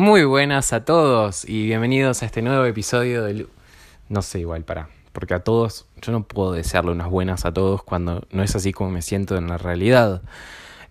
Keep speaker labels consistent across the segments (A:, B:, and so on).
A: Muy buenas a todos y bienvenidos a este nuevo episodio del... No sé, igual, para. Porque a todos, yo no puedo desearle unas buenas a todos cuando no es así como me siento en la realidad.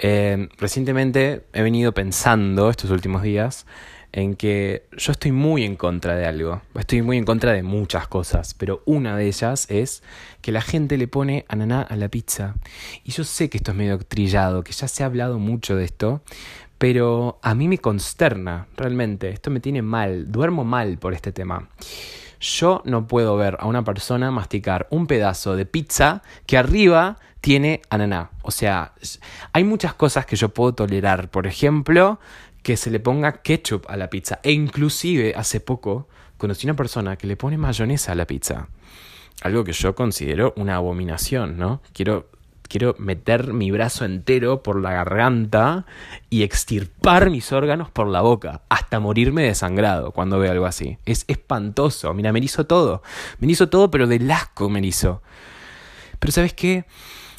A: Eh, recientemente he venido pensando estos últimos días en que yo estoy muy en contra de algo. Estoy muy en contra de muchas cosas, pero una de ellas es que la gente le pone ananá a la pizza. Y yo sé que esto es medio trillado, que ya se ha hablado mucho de esto, pero a mí me consterna, realmente. Esto me tiene mal, duermo mal por este tema. Yo no puedo ver a una persona masticar un pedazo de pizza que arriba tiene ananá. O sea, hay muchas cosas que yo puedo tolerar. Por ejemplo, que se le ponga ketchup a la pizza. E inclusive hace poco conocí una persona que le pone mayonesa a la pizza. Algo que yo considero una abominación, ¿no? Quiero quiero meter mi brazo entero por la garganta y extirpar mis órganos por la boca, hasta morirme desangrado cuando veo algo así. Es espantoso. Mira, me hizo todo. Me hizo todo, pero de asco me hizo. Pero ¿sabes qué?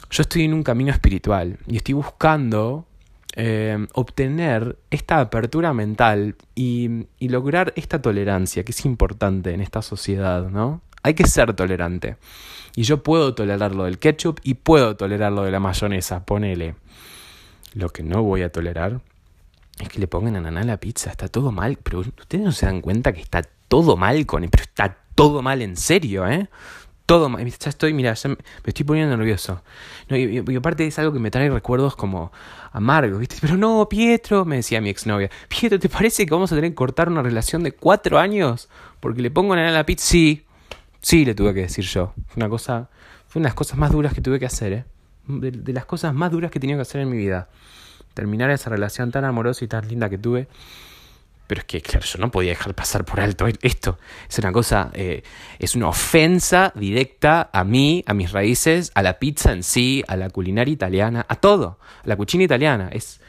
A: Yo estoy en un camino espiritual y estoy buscando eh, obtener esta apertura mental y lograr esta tolerancia que es importante en esta sociedad, ¿no? Hay que ser tolerante. Y yo puedo tolerar lo del ketchup y puedo tolerar lo de la mayonesa, ponele. Lo que no voy a tolerar es que le pongan ananá a la pizza. Está todo mal. Pero ustedes no se dan cuenta que está todo mal con él. Pero está todo mal en serio, ¿eh? Todo mal. Ya estoy, mira, me estoy poniendo nervioso. No, y, y, aparte es algo que me trae recuerdos como amargos, ¿viste? Pero no, Pietro, me decía mi exnovia. Pietro, ¿te parece que vamos a tener que cortar una relación de cuatro años? Porque le pongo ananá a la pizza. Sí, Sí, le tuve que decir yo. Fue una cosa, fue una de las cosas más duras que tuve que hacer, ¿eh? De, las cosas más duras que he tenido que hacer en mi vida. Terminar esa relación tan amorosa y tan linda que tuve. Pero es que, claro, yo no podía dejar pasar por alto esto. Es una cosa, eh, es una ofensa directa a mí, a mis raíces, a la pizza en sí, a la culinaria italiana, a todo, a la cucina italiana. Es,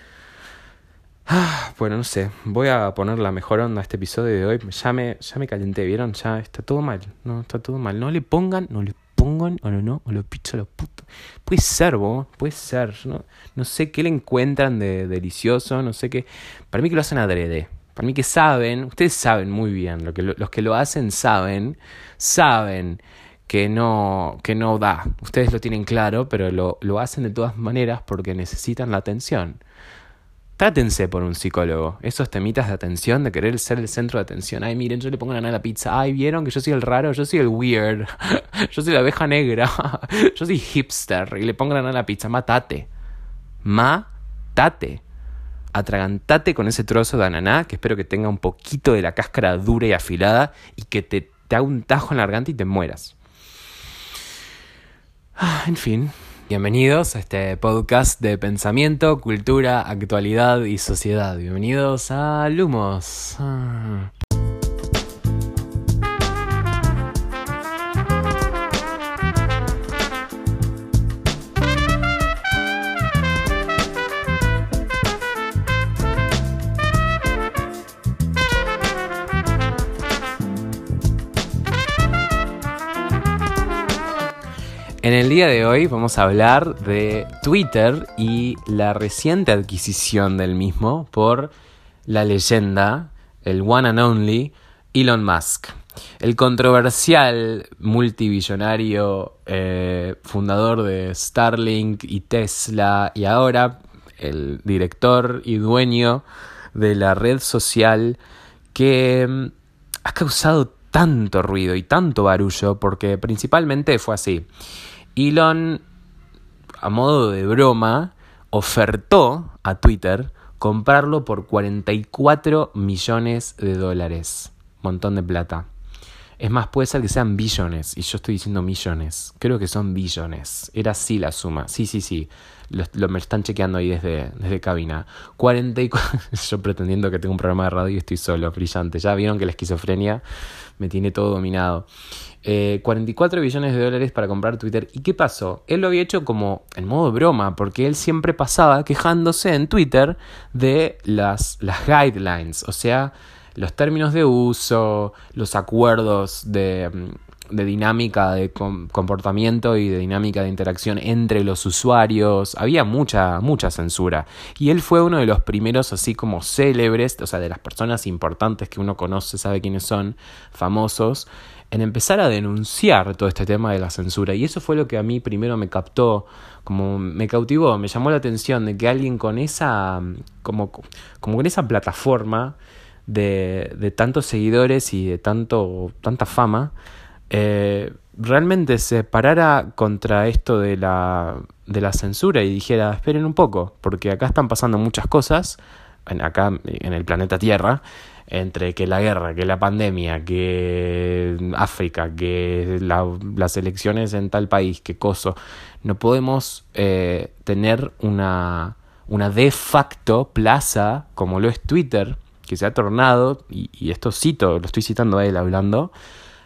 A: Ah, bueno, no sé, voy a poner la mejor onda a este episodio de hoy. Ya me, ya me calenté, ¿vieron? Ya está todo mal, no, está todo mal. No le pongan, no le pongan, o no, no, o lo picho a los putos. Puede ser, vos, puede ser. No, no sé qué le encuentran de delicioso, no sé qué. Para mí que lo hacen adrede. Para mí que saben, ustedes saben muy bien, lo que los que lo hacen saben, saben que no, que no da. Ustedes lo tienen claro, pero lo, lo hacen de todas maneras porque necesitan la atención. Trátense por un psicólogo. Esos temitas de atención, de querer ser el centro de atención. Ay, miren, yo le pongo la a la pizza. Ay, vieron que yo soy el raro, yo soy el weird. yo soy la abeja negra. yo soy hipster. Y le pongo la a la pizza. Matate. Matate. Atragantate con ese trozo de ananá, que espero que tenga un poquito de la cáscara dura y afilada y que te, te haga un tajo en la garganta y te mueras. Ah, en fin, Bienvenidos a este podcast de pensamiento, cultura, actualidad y sociedad. Bienvenidos a Lumos. Ah. En el día de hoy vamos a hablar de Twitter y la reciente adquisición del mismo por la leyenda, el one and only Elon Musk. El controversial multibillonario eh, fundador de Starlink y Tesla y ahora el director y dueño de la red social que mm, ha causado tanto ruido y tanto barullo porque principalmente fue así. Elon, a modo de broma, ofertó a Twitter comprarlo por 44 millones de dólares. Montón de plata. Es más, puede ser que sean billones, y yo estoy diciendo millones. Creo que son billones. Era así la suma. Sí, sí, sí. Lo, me están chequeando ahí desde, desde cabina. 44. yo pretendiendo que tengo un programa de radio y estoy solo, brillante. Ya vieron que la esquizofrenia me tiene todo dominado. 44 eh, billones de dólares para comprar Twitter. ¿Y qué pasó? Él lo había hecho como en modo broma, porque él siempre pasaba quejándose en Twitter de las, las guidelines, o sea, los términos de uso, los acuerdos de, mm, de dinámica de comportamiento y de dinámica de interacción entre los usuarios. Había mucha, mucha censura. Y él fue uno de los primeros así como célebres, o sea, de las personas importantes que uno conoce, sabe quiénes son, famosos, en empezar a denunciar todo este tema de la censura. Y eso fue lo que a mí primero me captó, como me cautivó, me llamó la atención de que alguien con esa, como, como con esa plataforma de, de tantos seguidores y de tanto, tanta fama, eh, realmente se parara contra esto de la, de la censura y dijera, esperen un poco, porque acá están pasando muchas cosas, en, acá en el planeta Tierra, entre que la guerra, que la pandemia, que África, que las elecciones en tal país, que coso, no podemos eh, tener una, una de facto plaza como lo es Twitter, que se ha tornado, y, esto cito, lo estoy citando a él hablando,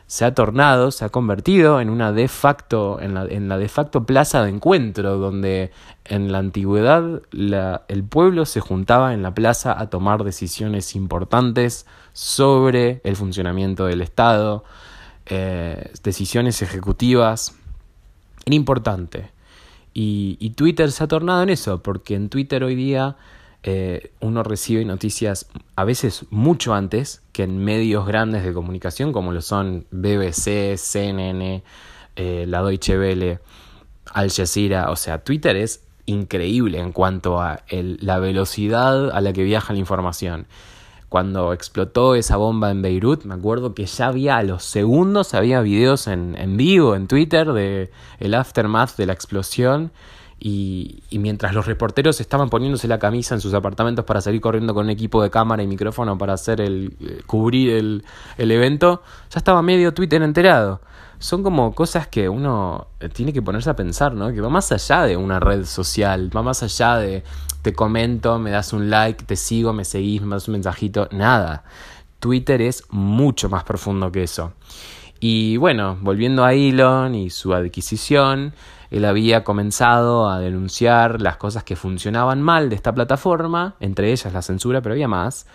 A: se ha tornado, se ha convertido en una de facto, en la, de facto plaza de encuentro, donde en la antigüedad el pueblo se juntaba en la plaza a tomar decisiones importantes sobre el funcionamiento del Estado, eh, decisiones ejecutivas. Era importante. Y, y Twitter se ha tornado en eso, porque en Twitter hoy día eh, uno recibe noticias a veces mucho antes que en medios grandes de comunicación como lo son BBC, CNN, eh, la Deutsche Welle, Al Jazeera. O sea, Twitter es increíble en cuanto a la velocidad a la que viaja la información. Cuando explotó esa bomba en Beirut, me acuerdo que ya había a los segundos había videos en, en vivo en Twitter de el aftermath de la explosión y, mientras los reporteros estaban poniéndose la camisa en sus apartamentos para salir corriendo con un equipo de cámara y micrófono para hacer el eh, cubrir el, el evento, ya estaba medio Twitter enterado. Son como cosas que uno eh, tiene que ponerse a pensar, ¿no? Que va más allá de una red social, va más allá de te comento, me das un like, te sigo, me seguís, me das un mensajito, nada. Twitter es mucho más profundo que eso. Y bueno, volviendo a Elon y su adquisición, él había comenzado a denunciar las cosas que funcionaban mal de esta plataforma, entre ellas la censura, pero había más,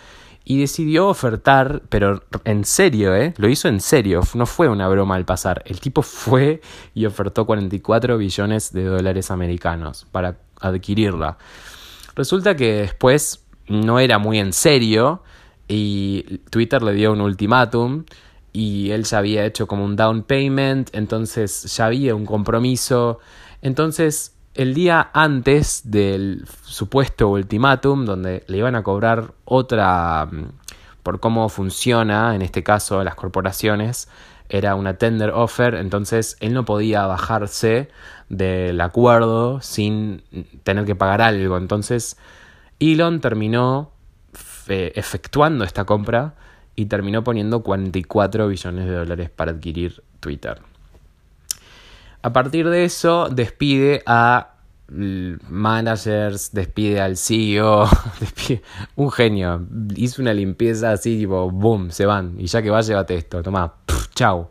A: y decidió ofertar, pero en serio, ¿eh? Lo hizo en serio, no fue una broma al pasar. El tipo fue y ofertó 44 billones de dólares americanos para adquirirla. Resulta que después no era muy en serio y Twitter le dio un ultimátum y él ya había hecho como un down payment, entonces ya había un compromiso. Entonces, el día antes del supuesto ultimátum, donde le iban a cobrar otra mm, por cómo funciona, en este caso las corporaciones, era una tender offer, entonces él no podía bajarse del acuerdo sin tener que pagar algo. Entonces, Elon terminó efectuando esta compra y terminó poniendo 44 billones de dólares para adquirir Twitter. A partir de eso despide a managers, despide al CEO, despide, un genio, hizo una limpieza así tipo, boom, se van, y ya que va, llévate esto, toma, chau.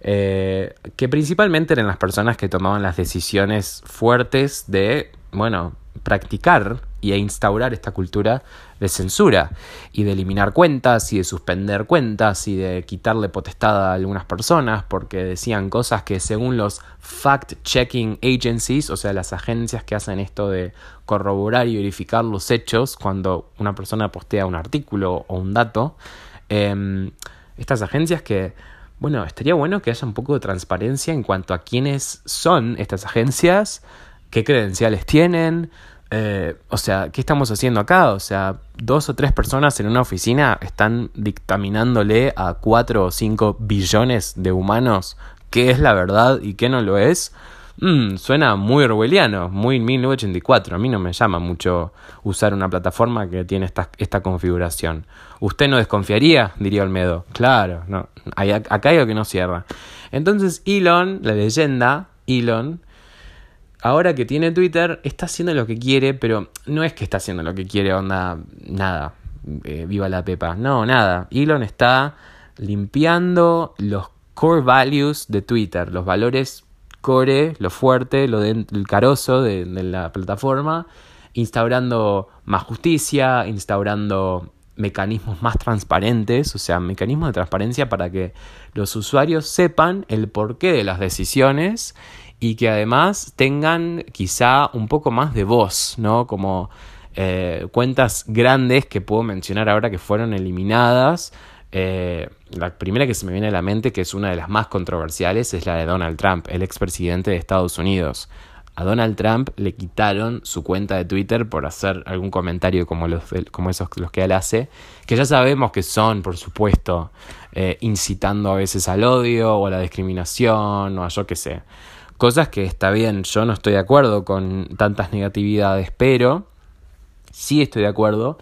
A: Eh, que principalmente eran las personas que tomaban las decisiones fuertes de, bueno, practicar y a instaurar esta cultura de censura y de eliminar cuentas y de suspender cuentas y de quitarle potestad a algunas personas porque decían cosas que según los fact-checking agencies, o sea, las agencias que hacen esto de corroborar y verificar los hechos cuando una persona postea un artículo o un dato, em, estas agencias que bueno, estaría bueno que haya un poco de transparencia en cuanto a quiénes son estas agencias, qué credenciales tienen, eh, o sea, ¿qué estamos haciendo acá? O sea, dos o tres personas en una oficina están dictaminándole a cuatro o cinco billones de humanos qué es la verdad y qué no lo es. Mm, suena muy orwelliano, muy 1984. A mí no me llama mucho usar una plataforma que tiene esta, esta configuración. ¿Usted no desconfiaría? diría Olmedo. Claro, no. acá hay algo que no cierra. Entonces, Elon, la leyenda, Elon, ahora que tiene Twitter, está haciendo lo que quiere, pero no es que está haciendo lo que quiere, onda, nada, eh, viva la pepa, no, nada. Elon está limpiando los core values de Twitter, los valores core, lo fuerte, lo del carozo de, la plataforma, instaurando más justicia, instaurando mecanismos más transparentes, o sea, mecanismos de transparencia para que los usuarios sepan el porqué de las decisiones y que además tengan quizá un poco más de voz, ¿no? Como eh, cuentas grandes que puedo mencionar ahora que fueron eliminadas. Eh, la primera que se me viene a la mente, que es una de las más controversiales, es la de Donald Trump, el expresidente de Estados Unidos. A Donald Trump le quitaron su cuenta de Twitter por hacer algún comentario como, los, como esos los que él hace, que ya sabemos que son, por supuesto, eh, incitando a veces al odio o a la discriminación o a yo qué sé. Cosas que está bien, yo no estoy de acuerdo con tantas negatividades, pero sí estoy de acuerdo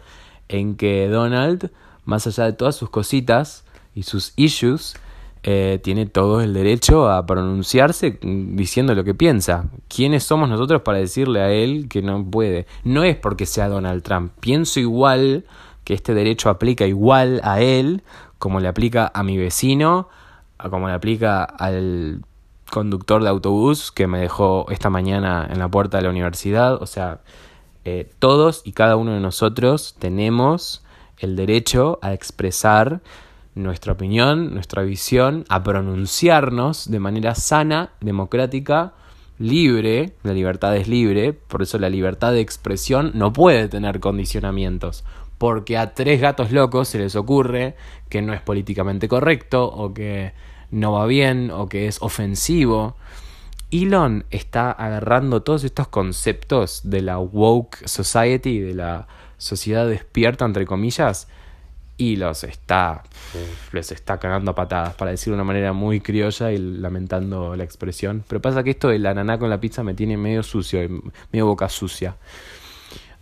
A: en que Donald, más allá de todas sus cositas y sus issues, eh, tiene todo el derecho a pronunciarse diciendo lo que piensa. ¿Quiénes somos nosotros para decirle a él que no puede? No es porque sea Donald Trump. Pienso igual que este derecho aplica igual a él como le aplica a mi vecino, como le aplica al conductor de autobús que me dejó esta mañana en la puerta de la universidad. O sea, eh, todos y cada uno de nosotros tenemos el derecho a expresar nuestra opinión, nuestra visión, a pronunciarnos de manera sana, democrática, libre, la libertad es libre, por eso la libertad de expresión no puede tener condicionamientos, porque a tres gatos locos se les ocurre que no es políticamente correcto o que no va bien o que es ofensivo. Elon está agarrando todos estos conceptos de la woke society, de la sociedad despierta, entre comillas, y los está, les está cagando a patadas, para decirlo de una manera muy criolla y lamentando la expresión. Pero pasa que esto del ananá con la pizza me tiene medio sucio, medio boca sucia.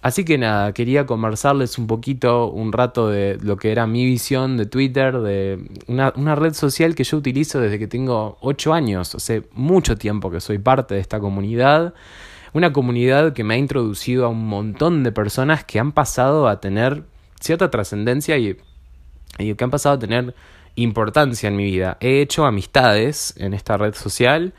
A: Así que nada, quería conversarles un poquito, un rato de lo que era mi visión de Twitter, de una, red social que yo utilizo desde que tengo 8 años, hace mucho tiempo que soy parte de esta comunidad. Una comunidad que me ha introducido a un montón de personas que han pasado a tener cierta trascendencia y, y que han pasado a tener importancia en mi vida. He hecho amistades en esta red social.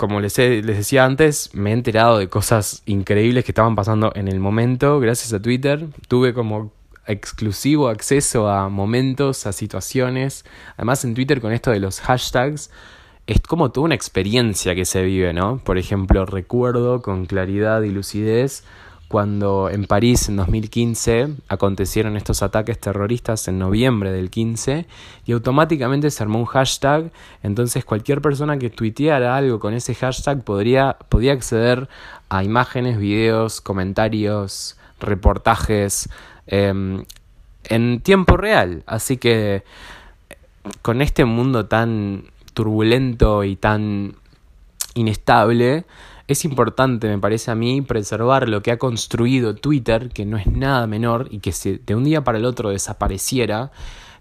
A: Como les, les decía antes, me he enterado de cosas increíbles que estaban pasando en el momento gracias a Twitter. Tuve como exclusivo acceso a momentos, a situaciones. Además en Twitter con esto de los hashtags es como toda una experiencia que se vive, ¿no? Por ejemplo, recuerdo con claridad y lucidez cuando en París en 2015 acontecieron estos ataques terroristas en noviembre del 15 y automáticamente se armó un hashtag, entonces cualquier persona que tuiteara algo con ese hashtag podría, podía acceder a imágenes, videos, comentarios, reportajes em, en tiempo real. Así que con este mundo tan turbulento y tan inestable, es importante, me parece a mí, preservar lo que ha construido Twitter, que no es nada menor, y que si de un día para el otro desapareciera,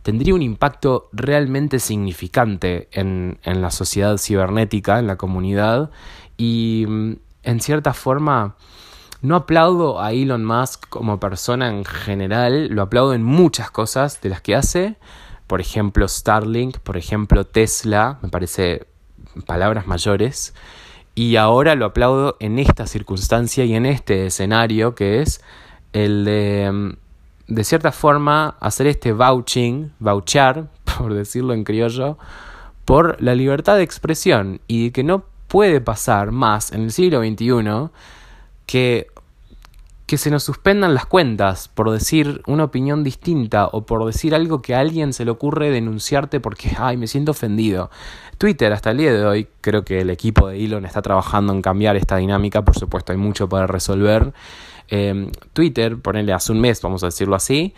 A: tendría un impacto realmente significante en, la sociedad cibernética, en la comunidad, y mm, en cierta forma... No aplaudo a Elon Musk como persona en general, lo aplaudo en muchas cosas de las que hace, por ejemplo Starlink, por ejemplo Tesla, me parece palabras mayores, y ahora lo aplaudo en esta circunstancia y en este escenario que es el de, mm, de cierta forma, hacer este vouching, vouchar, por decirlo en criollo, por la libertad de expresión y que no puede pasar más en el siglo XXI que que se nos suspendan las cuentas por decir una opinión distinta o por decir algo que a alguien se le ocurre denunciarte porque, ay, me siento ofendido. Twitter hasta el día de hoy, creo que el equipo de Elon está trabajando en cambiar esta dinámica, por supuesto hay mucho para resolver. Eh, Twitter, ponerle hace un mes, vamos a decirlo así,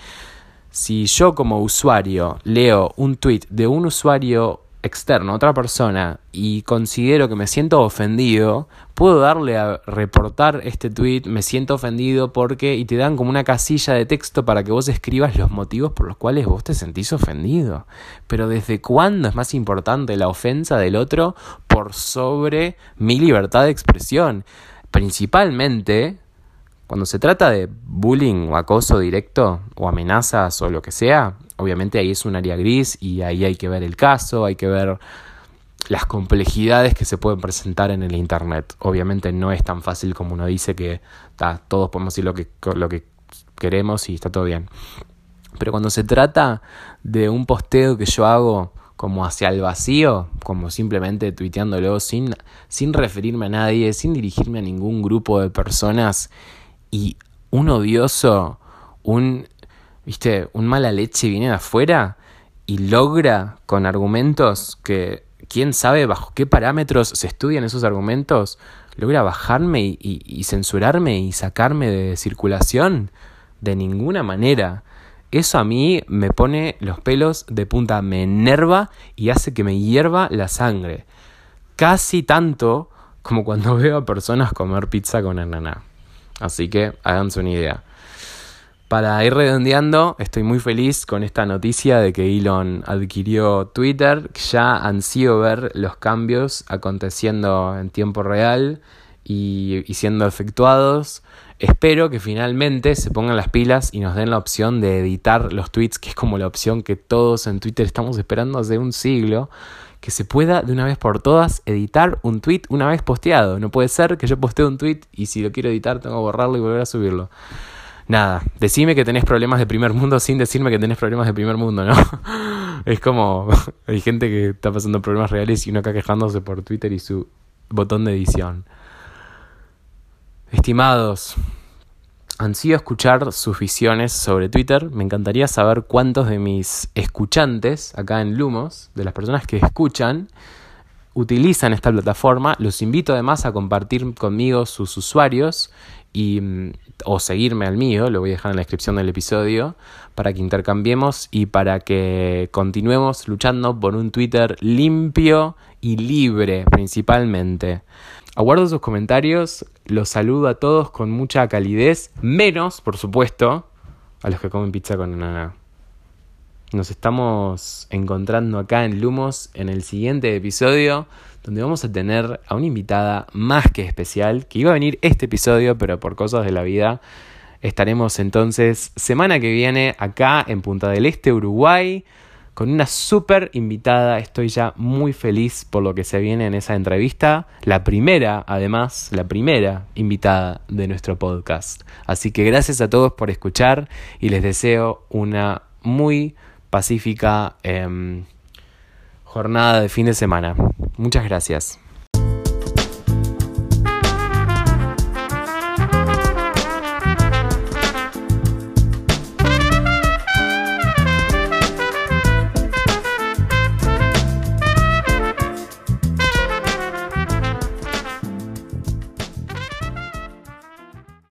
A: si yo como usuario leo un tweet de un usuario externo, otra persona, y considero que me siento ofendido, puedo darle a reportar este tweet, me siento ofendido porque, y te dan como una casilla de texto para que vos escribas los motivos por los cuales vos te sentís ofendido. Pero ¿desde cuándo es más importante la ofensa del otro por sobre mi libertad de expresión? Principalmente cuando se trata de bullying o acoso directo o amenazas o lo que sea, obviamente ahí es un área gris y ahí hay que ver el caso, hay que ver las complejidades que se pueden presentar en el Internet. Obviamente no es tan fácil como uno dice que todos podemos decir lo que, lo que queremos y está todo bien. Pero cuando se trata de un posteo que yo hago como hacia el vacío, como simplemente tuiteándolo sin, sin referirme a nadie, sin dirigirme a ningún grupo de personas y un odioso, un, viste, un mala leche viene de afuera y logra con argumentos que quién sabe bajo qué parámetros se estudian esos argumentos, logra bajarme y, y censurarme y sacarme de circulación de ninguna manera. Eso a mí me pone los pelos de punta, me enerva y hace que me hierva la sangre. Casi tanto como cuando veo a personas comer pizza con ananá. Así que háganse una idea. Para ir redondeando, estoy muy feliz con esta noticia de que Elon adquirió Twitter. Ya han sido ver los cambios aconteciendo en tiempo real y, y siendo efectuados. Espero que finalmente se pongan las pilas y nos den la opción de editar los tweets, que es como la opción que todos en Twitter estamos esperando hace un siglo, que se pueda de una vez por todas editar un tweet una vez posteado. No puede ser que yo postee un tweet y si lo quiero editar tengo que borrarlo y volver a subirlo. Nada, decime que tenés problemas de primer mundo sin decirme que tenés problemas de primer mundo, ¿no? es como, hay gente que está pasando problemas reales y uno acá quejándose por Twitter y su botón de edición. Estimados, han sido escuchar sus visiones sobre Twitter. Me encantaría saber cuántos de mis escuchantes acá en Lumos, de las personas que escuchan, utilizan esta plataforma. Los invito además a compartir conmigo sus usuarios y, mm, o seguirme al mío, lo voy a dejar en la descripción del episodio, para que intercambiemos y para que continuemos luchando por un Twitter limpio y libre principalmente. Aguardo sus comentarios, los saludo a todos con mucha calidez, menos, por supuesto, a los que comen pizza con ananá. Nos estamos encontrando acá en Lumos en el siguiente episodio, donde vamos a tener a una invitada más que especial, que iba a venir este episodio, pero por cosas de la vida estaremos entonces semana que viene acá en Punta del Este, Uruguay con una súper invitada. Estoy ya muy feliz por lo que se viene en esa entrevista. La primera, además, la primera invitada de nuestro podcast. Así que gracias a todos por escuchar y les deseo una muy pacífica em, jornada de fin de semana. Muchas gracias.